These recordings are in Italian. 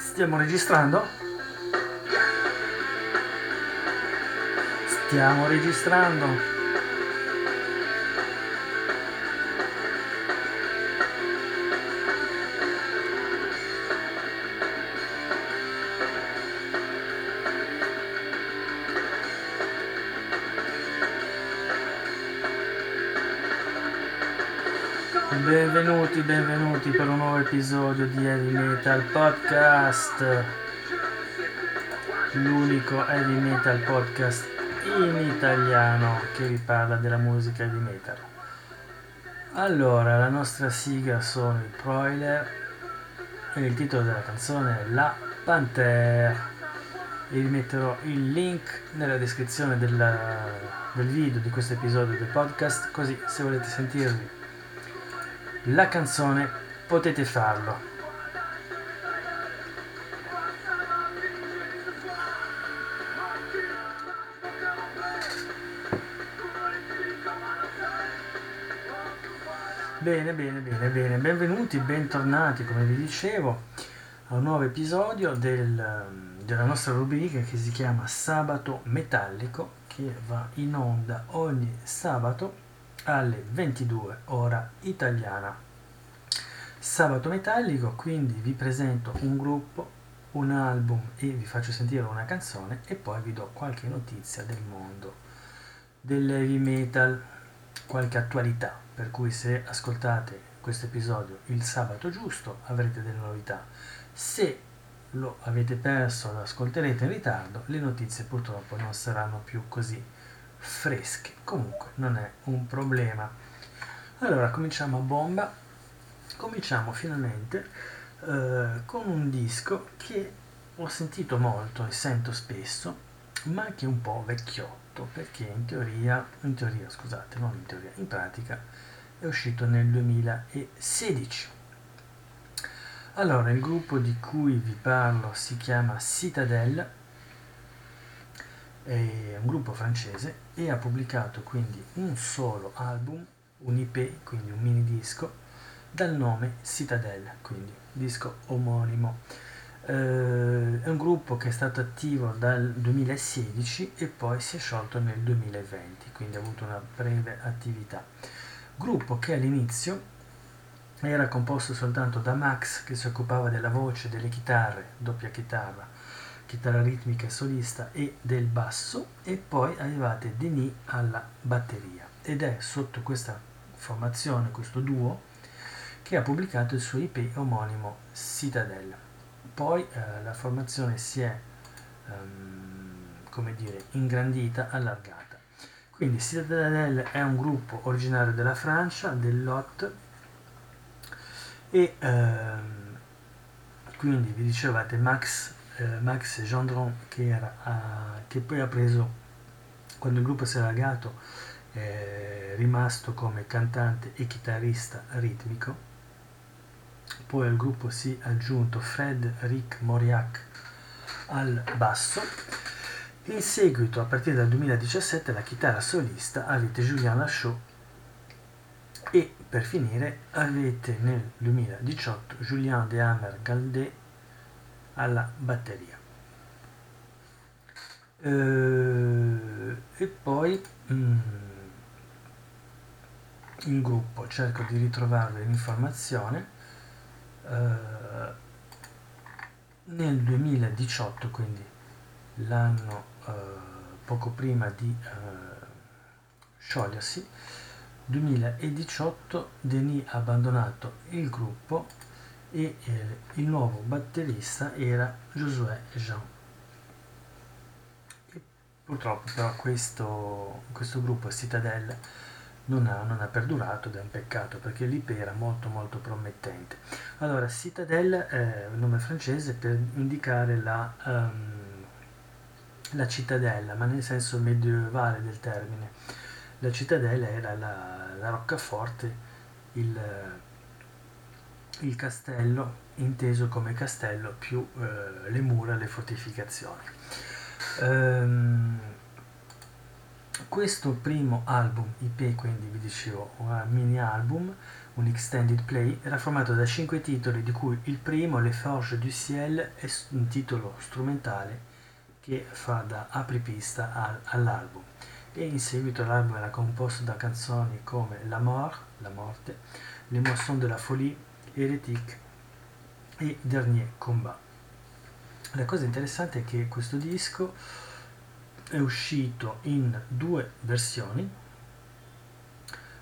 Stiamo registrando? Stiamo registrando. Benvenuti, benvenuti per un nuovo episodio di Heavy Metal Podcast. L'unico heavy metal podcast in italiano che vi parla della musica heavy metal. Allora, la nostra sigla sono i Proiler e il titolo della canzone è La Panther. Vi metterò il link nella descrizione della, del video di questo episodio del podcast, così se volete sentirvi la canzone potete farlo. Bene, bene, bene, bene, benvenuti, bentornati, come vi dicevo, a un nuovo episodio del, della nostra rubrica che si chiama Sabato Metallico, che va in onda ogni sabato alle 22 ora italiana. Sabato metallico, quindi vi presento un gruppo, un album e vi faccio sentire una canzone e poi vi do qualche notizia del mondo dell'heavy metal, qualche attualità, per cui se ascoltate questo episodio il sabato giusto avrete delle novità. Se lo avete perso, lo ascolterete in ritardo, le notizie purtroppo non saranno più così fresche. Comunque non è un problema. Allora cominciamo a bomba. Cominciamo finalmente eh, con un disco che ho sentito molto e sento spesso, ma che è un po' vecchiotto perché in teoria, in teoria scusate, non in teoria, in pratica è uscito nel 2016. Allora, il gruppo di cui vi parlo si chiama Citadel è un gruppo francese e ha pubblicato quindi un solo album, un IP, quindi un mini disco, dal nome Citadel, quindi disco omonimo. Eh, è un gruppo che è stato attivo dal 2016 e poi si è sciolto nel 2020, quindi ha avuto una breve attività. Gruppo che all'inizio era composto soltanto da Max che si occupava della voce, delle chitarre, doppia chitarra, chitarra ritmica solista e del basso e poi arrivate Denis alla batteria ed è sotto questa formazione, questo duo, che ha pubblicato il suo IP omonimo Citadel. Poi eh, la formazione si è, um, come dire, ingrandita, allargata. Quindi Citadel è un gruppo originario della Francia, del Lot, e ehm, quindi vi dicevate Max eh, Max Gendron che, era, uh, che, poi ha preso, quando il gruppo si è allargato, è rimasto come cantante e chitarrista ritmico. Poi al gruppo si è aggiunto Fred Rick Moriac al basso. In seguito, a partire dal 2017, la chitarra solista avete Julien Lachaud e per finire avete nel 2018 Julien De Hammer Galdé alla batteria. Eh, e poi mm, il gruppo, cerco di ritrovare l'informazione, eh, nel 2018, quindi l'anno eh, poco prima di sciogliersi, 2018 Denis ha abbandonato il gruppo e eh, il nuovo batterista era Josué Jean. E purtroppo però questo, questo gruppo Citadel non ha, non ha, perdurato ed è un peccato perché l'IP era molto molto promettente. Allora, Citadel è un nome francese per indicare la, um, la cittadella, ma nel senso medievale del termine. La cittadella era la, la roccaforte, il il castello inteso come castello più eh, le mura, le fortificazioni. Ehm, questo primo album IP, quindi vi dicevo, un mini album, un extended play, era formato da cinque titoli, di cui il primo, Le Forges du Ciel, è un titolo strumentale che fa da apripista al, all'album. E in seguito l'album era composto da canzoni come La Mort, La Morte, L'émotion de la folie, Hérétique e Dernier Combat. La cosa interessante è che questo disco è uscito in due versioni,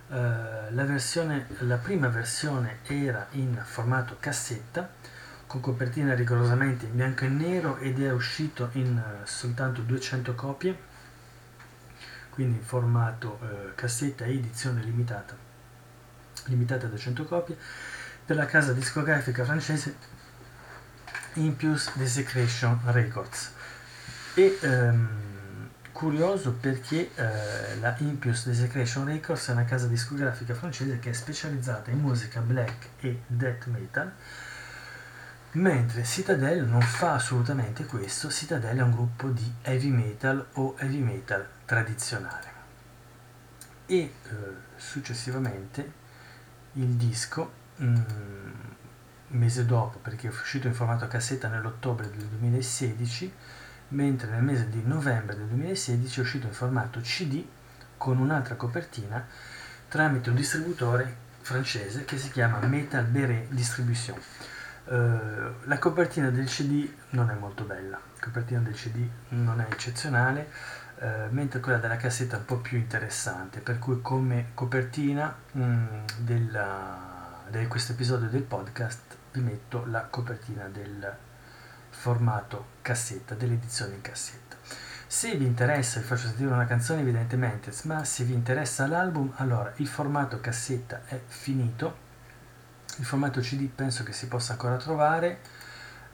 Uh, la, versione, la, prima versione era in formato cassetta con copertina rigorosamente in bianco e nero ed è uscito in uh, soltanto 200 copie quindi in formato uh, cassetta edizione limitata. Limitata a 200 copie per la casa discografica francese Impius Desecration Records e um, curioso perché eh, la Impius Desecration Records è una casa discografica francese che è specializzata in musica black e death metal, mentre Citadel non fa assolutamente questo, Citadel è un gruppo di heavy metal o heavy metal tradizionale. E eh, successivamente il disco, mm, mese dopo, perché è uscito in formato cassetta nell'ottobre del 2016, mentre nel mese di novembre del 2016 è uscito in formato CD con un'altra copertina tramite un distributore francese che si chiama Metal Beret Distribution. Uh, la copertina del CD non è molto bella, la copertina del CD non è eccezionale, uh, mentre quella della cassetta è un po' più interessante, per cui come copertina mm, di questo episodio del podcast vi metto la copertina del formato cassetta, dell'edizione in cassetta. Se vi interessa, vi faccio sentire una canzone evidentemente, ma se vi interessa l'album, allora il formato cassetta è finito, il formato CD penso che si possa ancora trovare,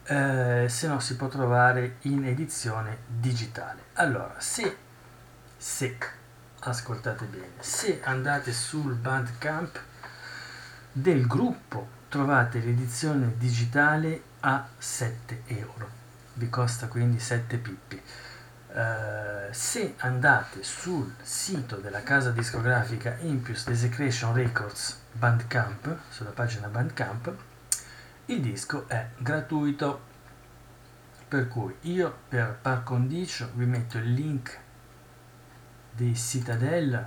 eh, se no si può trovare in edizione digitale. Allora, se, se, ascoltate bene, se andate sul Bandcamp del gruppo trovate l'edizione digitale a 7 euro, vi costa quindi 7 pippi. Uh, se andate sul sito della casa discografica Impius Desecration Records Bandcamp, sulla pagina Bandcamp, il disco è gratuito. Per cui io per par condicio vi metto il link di Citadel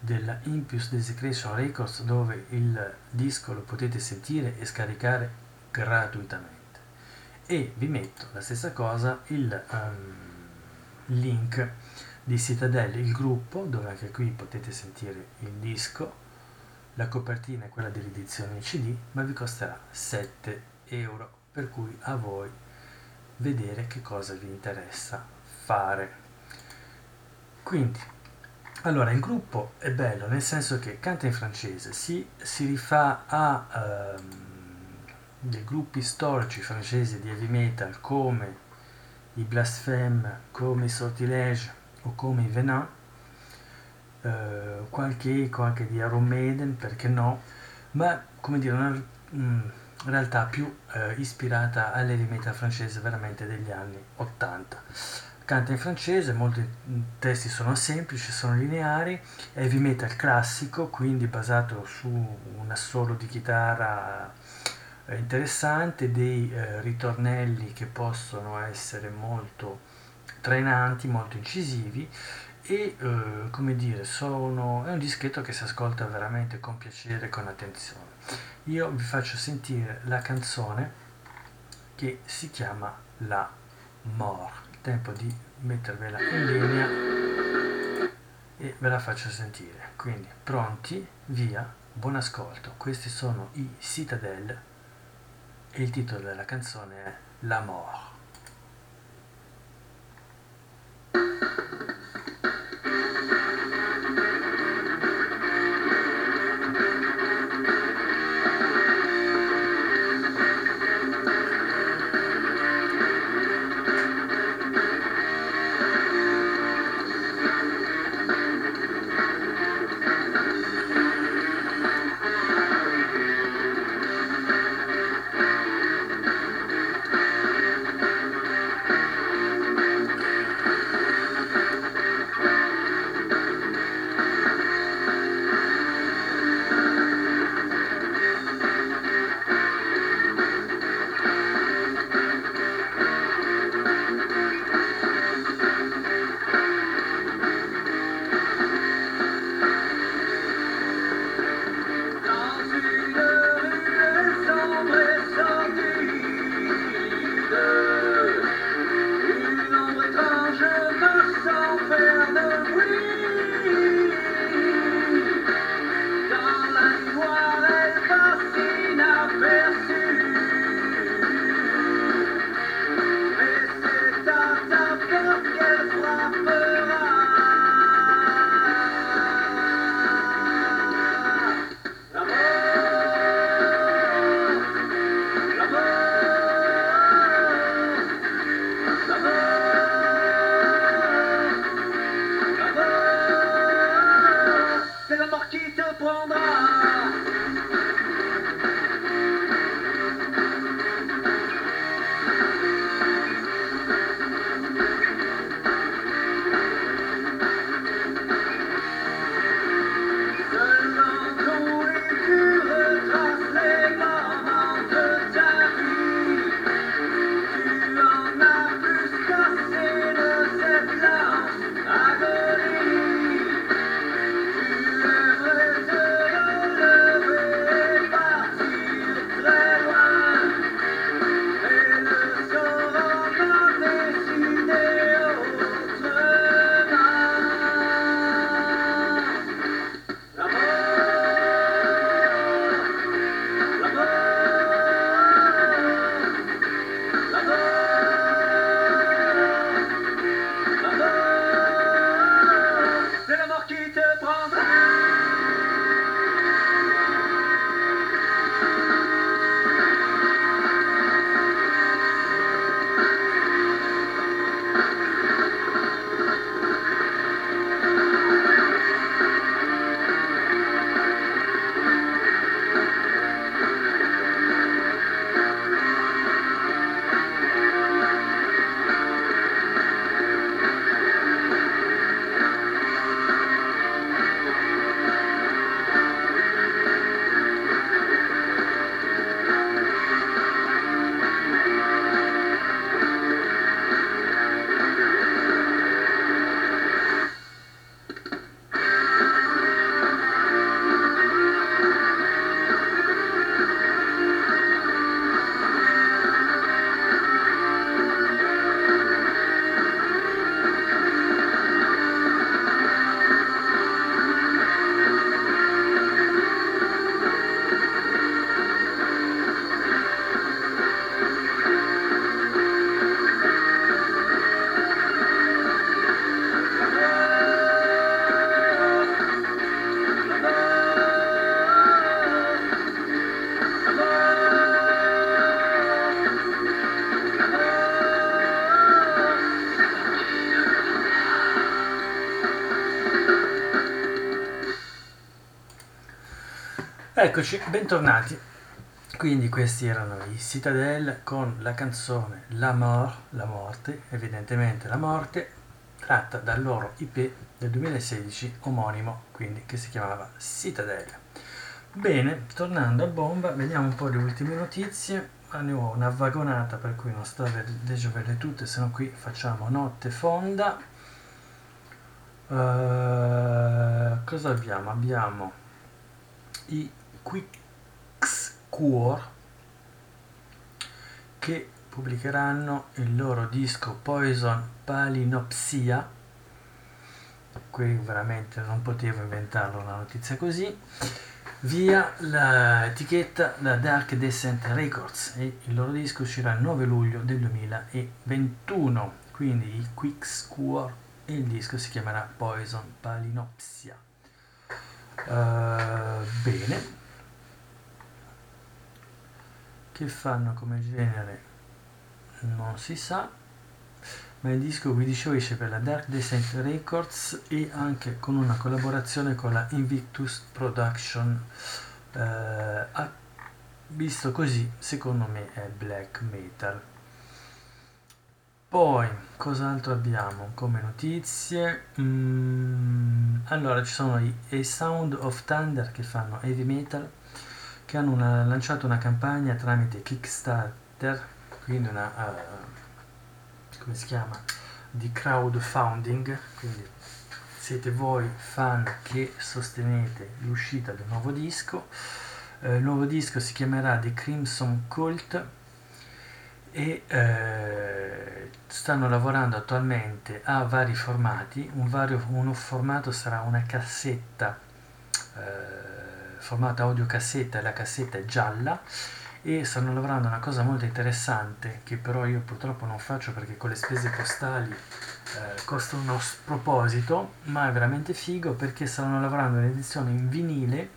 della Impius Desecration Records dove il disco lo potete sentire e scaricare gratuitamente. E vi metto la stessa cosa il um, link di Citadel il gruppo dove anche qui potete sentire il disco. La copertina è quella dell'edizione CD ma vi costerà 7 euro per cui a voi vedere che cosa vi interessa fare. Quindi allora, il gruppo è bello nel senso che canta in francese, si, si rifà a ehm, dei gruppi storici francesi di heavy metal come i Blasphème, come i Sortilege o come i Venin, eh, qualche eco anche di Iron Maiden, perché no, ma come dire, una mm, realtà più eh, ispirata all'heavy metal francese veramente degli anni 80 canta in francese, molti testi sono semplici, sono lineari, heavy metal classico, quindi basato su un assolo di chitarra eh, interessante, dei eh, ritornelli che possono essere molto trainanti, molto incisivi e eh, come dire, sono, è un dischetto che si ascolta veramente con piacere e con attenzione. Io vi faccio sentire la canzone che si chiama La Mort tempo di mettervela in linea e ve la faccio sentire. Quindi pronti via buon ascolto. Questi sono i Citadel e il titolo della canzone è La Mort 光芒 Eccoci, bentornati. Quindi questi erano i Citadel con la canzone La Mort, la morte, evidentemente la morte, tratta dal loro IP del 2016 omonimo, quindi che si chiamava Citadel. Bene, tornando a bomba, vediamo un po' le ultime notizie. Ne ho una vagonata per cui non sto a leggervele tutte, se no qui facciamo notte fonda. Uh, cosa abbiamo? Abbiamo i Quickscore che pubblicheranno il loro disco Poison Palinopsia. Qui veramente non potevo inventarlo una notizia così. Via l'etichetta la Dark Descent Records e il loro disco uscirà il 9 luglio del 2021 quindi il Quickscore e il disco si chiamerà Poison Palinopsia. Uh, bene che fanno come genere? Non si sa. Ma il disco esce per la Dark Descent Records e anche con una collaborazione con la Invictus Production. Eh, visto così secondo me è black metal. Poi cos'altro abbiamo come notizie? Mm, allora ci sono i A Sound of Thunder che fanno heavy metal che hanno una, lanciato una campagna tramite Kickstarter, quindi una, uh, come si chiama, di crowdfunding, quindi siete voi fan che sostenete l'uscita del nuovo disco. Uh, il nuovo disco si chiamerà The Crimson Cult e uh, stanno lavorando attualmente a vari formati. Un vario, uno formato sarà una cassetta formato audio cassetta e la cassetta è gialla e stanno lavorando una cosa molto interessante che però io purtroppo non faccio perché con le spese postali eh, costa uno sproposito ma è veramente figo perché stanno lavorando un'edizione in vinile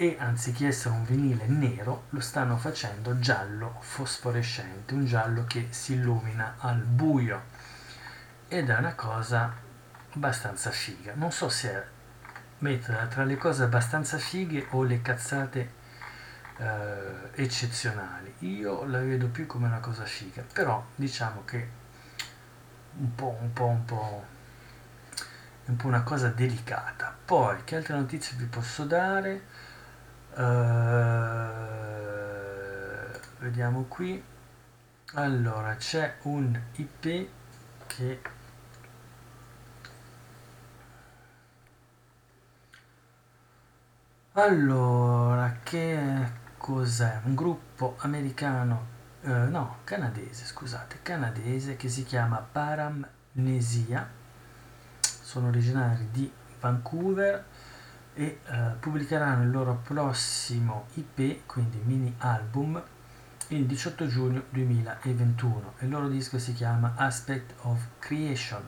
e anziché essere un vinile nero lo stanno facendo giallo fosforescente un giallo che si illumina al buio. Ed è una cosa abbastanza figa. Non so se è metterla tra le cose abbastanza fighe o le cazzate eh, eccezionali. Io la vedo più come una cosa figa, però diciamo che un po', un po', un po', un po' una cosa delicata. Poi, che altre notizie vi posso dare? Uh, vediamo qui. Allora, c'è un IP che Allora, che cos'è? Un gruppo americano, eh, no, canadese, scusate, canadese che si chiama Paramnesia. Sono originari di Vancouver e eh, pubblicheranno il loro prossimo IP, quindi mini album, il 18 giugno 2021. Il loro disco si chiama Aspect of Creation.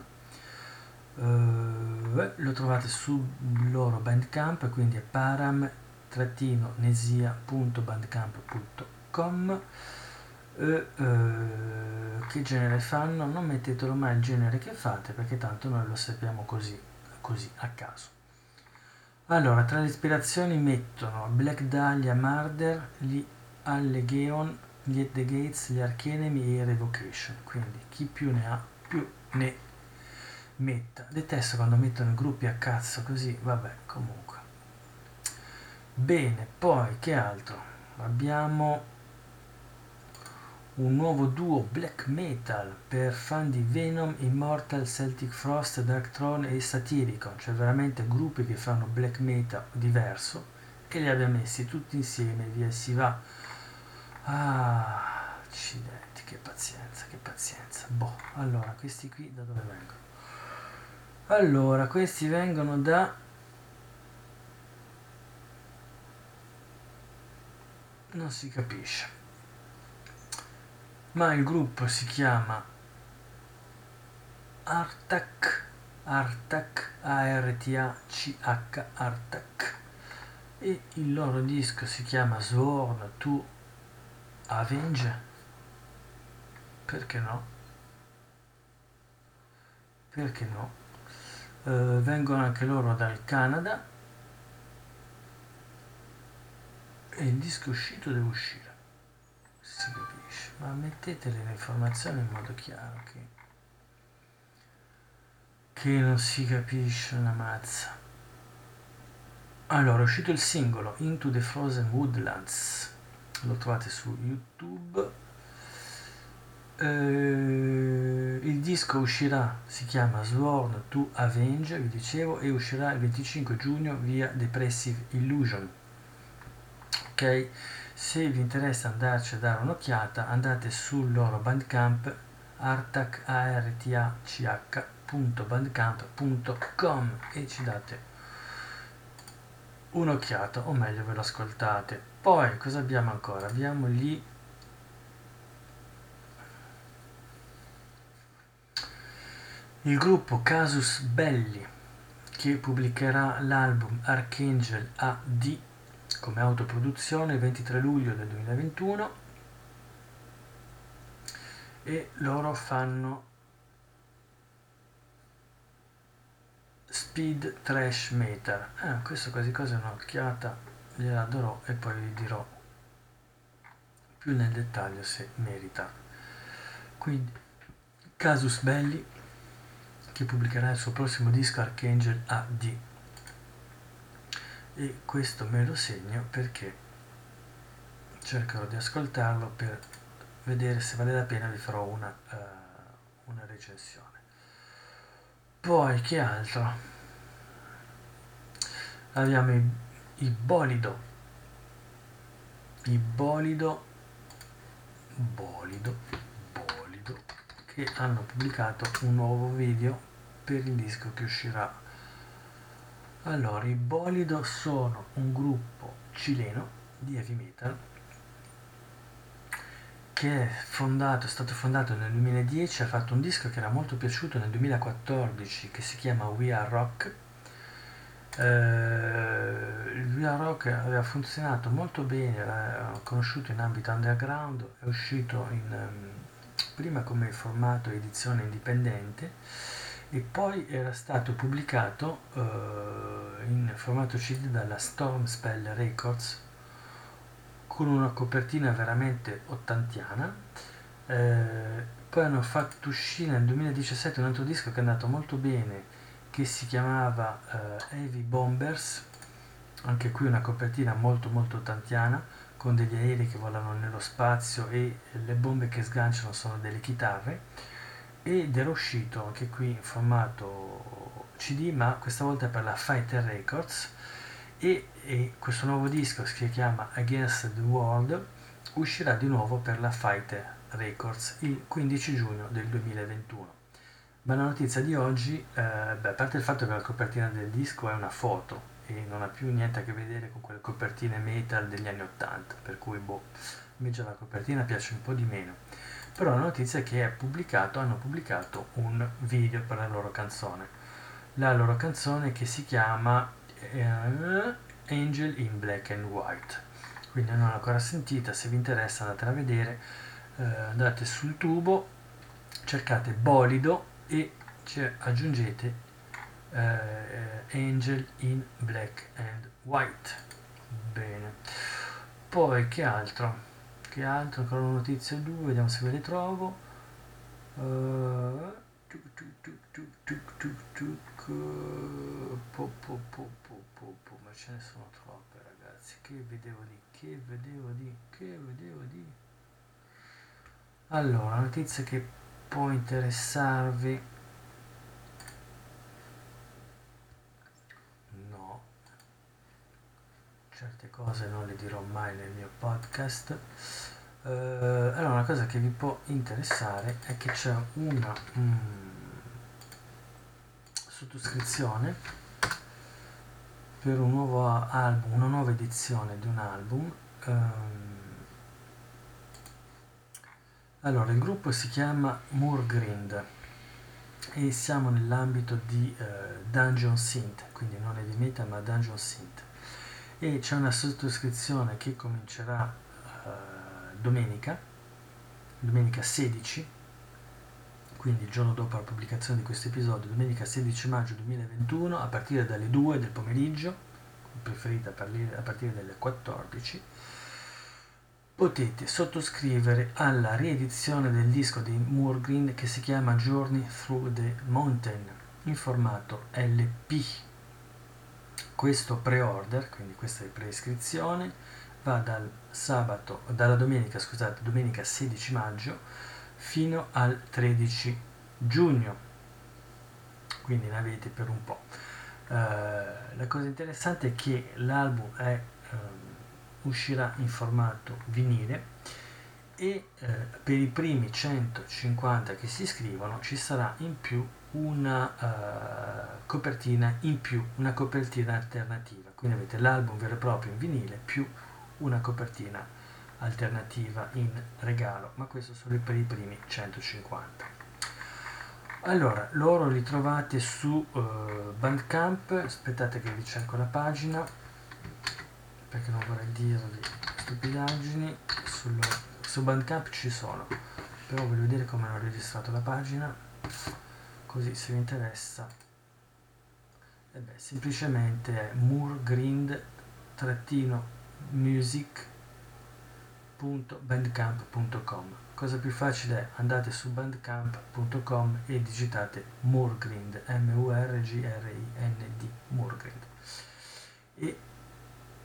Uh, lo trovate sul loro bandcamp quindi è param-nesia.bandcamp.com uh, che genere fanno? non mettetelo mai il genere che fate perché tanto noi lo sappiamo così, così a caso. Allora tra le ispirazioni mettono Black Dahlia Murder gli Allegeon gli At The Gates gli Archenemy e Revocation. Quindi chi più ne ha più ne metta. Detesto quando mettono i gruppi a cazzo così, vabbè, comunque. Bene, poi che altro? Abbiamo un nuovo duo black metal per fan di Venom, Immortal, Celtic Frost, Dark Throne e Satyricon, cioè veramente gruppi che fanno black metal diverso e li abbiamo messi tutti insieme via si va. Ah, accidenti, che pazienza, che pazienza. Boh, allora, questi qui da dove vengono? Allora questi vengono da non si capisce ma il gruppo si chiama Artac Artac A-R-T-A-C-H Artac e il loro disco si chiama Sworn to Avenge perché no? perché no? Eh, vengono anche loro dal Canada e il disco uscito deve uscire. Si capisce, ma mettete le informazioni in modo chiaro che, che non si capisce una mazza. Allora, è uscito il singolo Into the Frozen Woodlands, lo trovate su YouTube. Eh, il disco uscirà, si chiama Sworn to Avenge, vi dicevo, e uscirà il 25 giugno via Depressive Illusion. Ok? Se vi interessa andarci a dare un'occhiata, andate sul loro bandcamp artach.bandcamp.com e ci date un'occhiata o meglio ve lo ascoltate poi cosa abbiamo ancora abbiamo lì il gruppo Casus Belli che pubblicherà l'album Archangel AD come autoproduzione il 23 luglio del 2021 e loro fanno Speed Trash Meter. Eh, questo quasi quasi un'occhiata gliela darò e poi vi dirò più nel dettaglio se merita. Quindi Casus Belli che pubblicherà il suo prossimo disco Archangel AD. E questo me lo segno perché cercherò di ascoltarlo per vedere se vale la pena vi farò una, uh, una recensione. Poi che altro? Abbiamo i, i bolido. I bolido. Bolido. Bolido. Che hanno pubblicato un nuovo video per il disco che uscirà. Allora, i bolido sono un gruppo cileno di heavy metal che è, fondato, è stato fondato nel 2010, ha fatto un disco che era molto piaciuto nel 2014 che si chiama We Are Rock. Eh, il We Are Rock aveva funzionato molto bene, era conosciuto in ambito underground, è uscito in, um, prima come formato edizione indipendente e poi era stato pubblicato uh, in formato CD dalla Storm Spell Records con una copertina veramente ottantiana. Eh, poi hanno fatto uscire nel 2017 un altro disco che è andato molto bene, che si chiamava eh, Heavy Bombers, anche qui una copertina molto molto ottantiana, con degli aerei che volano nello spazio e le bombe che sganciano sono delle chitarre, ed era uscito anche qui in formato CD, ma questa volta per la Fighter Records, e, e questo nuovo disco che si chiama Against the World uscirà di nuovo per la Fighter Records il 15 giugno del 2021. Ma la notizia di oggi, eh, beh, a parte il fatto che la copertina del disco è una foto e non ha più niente a che vedere con quelle copertine metal degli anni 80, per cui boh, invece la copertina piace un po' di meno. Però la notizia è che pubblicato, hanno pubblicato un video per la loro canzone. La loro canzone che si chiama uh, Angel in Black and White. Quindi non l'ho ancora sentita se vi interessa andatela a vedere. Uh, andate sul tubo cercate bolido e aggiungete uh, Angel in Black and White. Bene. Poi che altro che altro ancora una notizia o due vediamo se ve le trovo uh, po, po, po, po, po, po, ma ce ne sono troppe ragazzi, che vedevo di, che vedevo di, che vedevo di. Allora, notizia che può interessarvi. No, certe cose non le dirò mai nel mio podcast. Uh, allora, una cosa che vi può interessare è che c'è una... Mm, sottoscrizione per un nuovo album, una nuova edizione di un album. Um, allora, il gruppo si chiama Moorgrind e siamo nell'ambito di uh, Dungeon Synth, quindi non è di metal ma Dungeon Synth. E c'è una sottoscrizione che comincerà uh, domenica, domenica 16 quindi il giorno dopo la pubblicazione di questo episodio, domenica 16 maggio 2021, a partire dalle 2 del pomeriggio, preferita a partire dalle 14, potete sottoscrivere alla riedizione del disco di Moore Green che si chiama Journey Through the Mountain in formato LP. Questo pre-order, quindi questa preiscrizione, va dal sabato, dalla domenica, scusate, domenica 16 maggio fino al 13 giugno, quindi ne avete per un po'. Uh, la cosa interessante è che l'album è uh, uscirà in formato vinile e eh, per i primi 150 che si iscrivono ci sarà in più una uh, copertina in più, una copertina alternativa. Quindi avete l'album vero e proprio in vinile più una copertina alternativa in regalo, ma questo solo per i primi 150. Allora, loro li trovate su uh, Bandcamp, aspettate che vi cerco la pagina perché non vorrei dirvi stupidaggini. Sullo, su Bandcamp ci sono. Però voglio vedere come hanno registrato la pagina così se vi interessa. E beh, semplicemente è moorgrind music.bandcamp.com cosa più facile è andate su bandcamp.com e digitate moorgrind m-u-r-g-r-i-n-d. Moorgrind e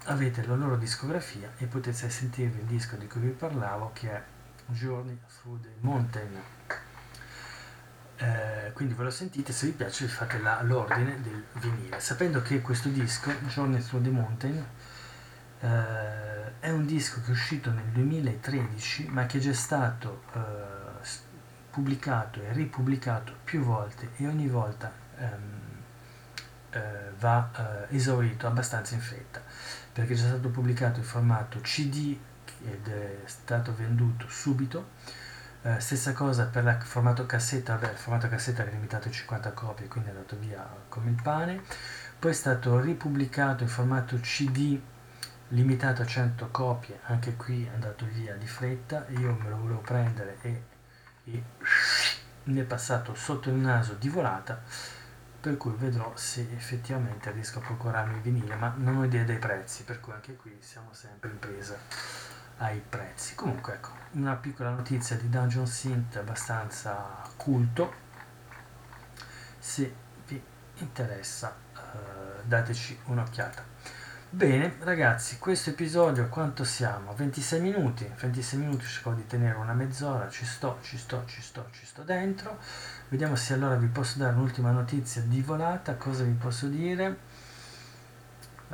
avete la loro discografia e potete sentirvi il disco di cui vi parlavo che è Journey Through the Mountain. Eh, quindi ve lo sentite, se vi piace fate la, l'ordine del vinile, sapendo che questo disco, Journey Through the Mountain, eh, è un disco che è uscito nel 2013 ma che è già stato eh, pubblicato e ripubblicato più volte e ogni volta ehm, eh, va eh, esaurito abbastanza in fretta perché è già stato pubblicato in formato CD ed è stato venduto subito. Eh, stessa cosa per il formato cassetta, vabbè, il formato cassetta era limitato a 50 copie, quindi è andato via come il pane. Poi è stato ripubblicato in formato CD limitato a 100 copie, anche qui è andato via di fretta. Io me lo volevo prendere e, e mi è passato sotto il naso di volata per cui vedrò se effettivamente riesco a procurarmi il vinile, ma non ho idea dei prezzi, per cui anche qui siamo sempre in presa ai prezzi. Comunque ecco, una piccola notizia di Dungeon Synth abbastanza culto, se vi interessa uh, dateci un'occhiata. Bene ragazzi, questo episodio quanto siamo? 26 minuti, 26 minuti cerco di tenere una mezz'ora, ci sto, ci sto, ci sto, ci sto dentro Vediamo se allora vi posso dare un'ultima notizia di volata. Cosa vi posso dire?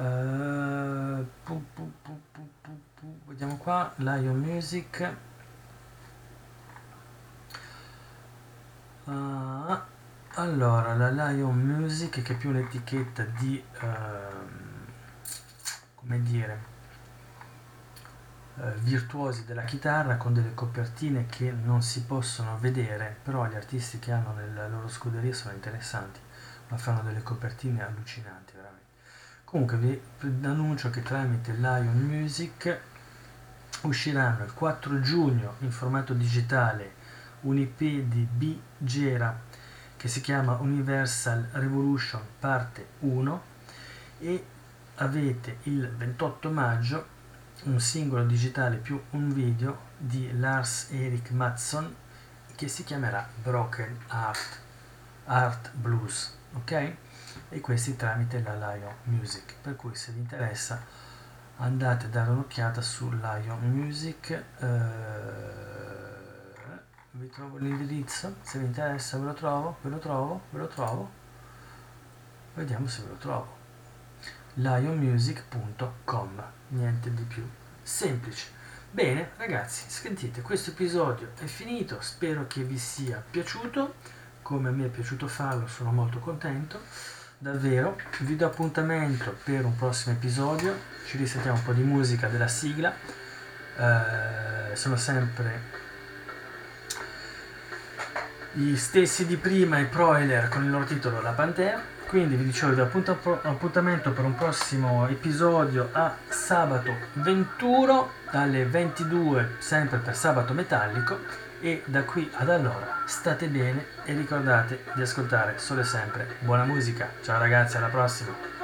Uh, pu, pu, pu, vediamo qua, Lion Music. Uh, allora, la Lion Music che è più un'etichetta di... Uh, come dire eh, virtuosi della chitarra con delle copertine che non si possono vedere, però gli artisti che hanno nella loro scuderia sono interessanti, ma fanno delle copertine allucinanti. Comunque vi annuncio che tramite Lion Music usciranno il 4 giugno in formato digitale un IP di B. Gera che si chiama Universal Revolution parte 1 e avete il 28 maggio un singolo digitale più un video di Lars Erik Mattsson che si chiamerà Broken Art, Art Blues, ok? E questi tramite la Lion Music, per cui se vi interessa andate a dare un'occhiata su Lion Music, eh, vi trovo l'indirizzo, se vi interessa ve lo trovo, ve lo trovo, ve lo trovo, vediamo se ve lo trovo. lionmusic.com niente di più. Semplice. Bene ragazzi sentite questo episodio è finito spero che vi sia piaciuto. Come a me è piaciuto farlo sono molto contento davvero vi do appuntamento per un prossimo episodio. Ci risentiamo un po' di musica della sigla. Eh, sono sempre gli stessi di prima i Proiler con il loro titolo La Pantera. Quindi vi dicevo vi appuntamento per un prossimo episodio a sabato 21 dalle 22 sempre per sabato metallico e da qui ad allora state bene e ricordate di ascoltare solo e sempre buona musica. Ciao ragazzi alla prossima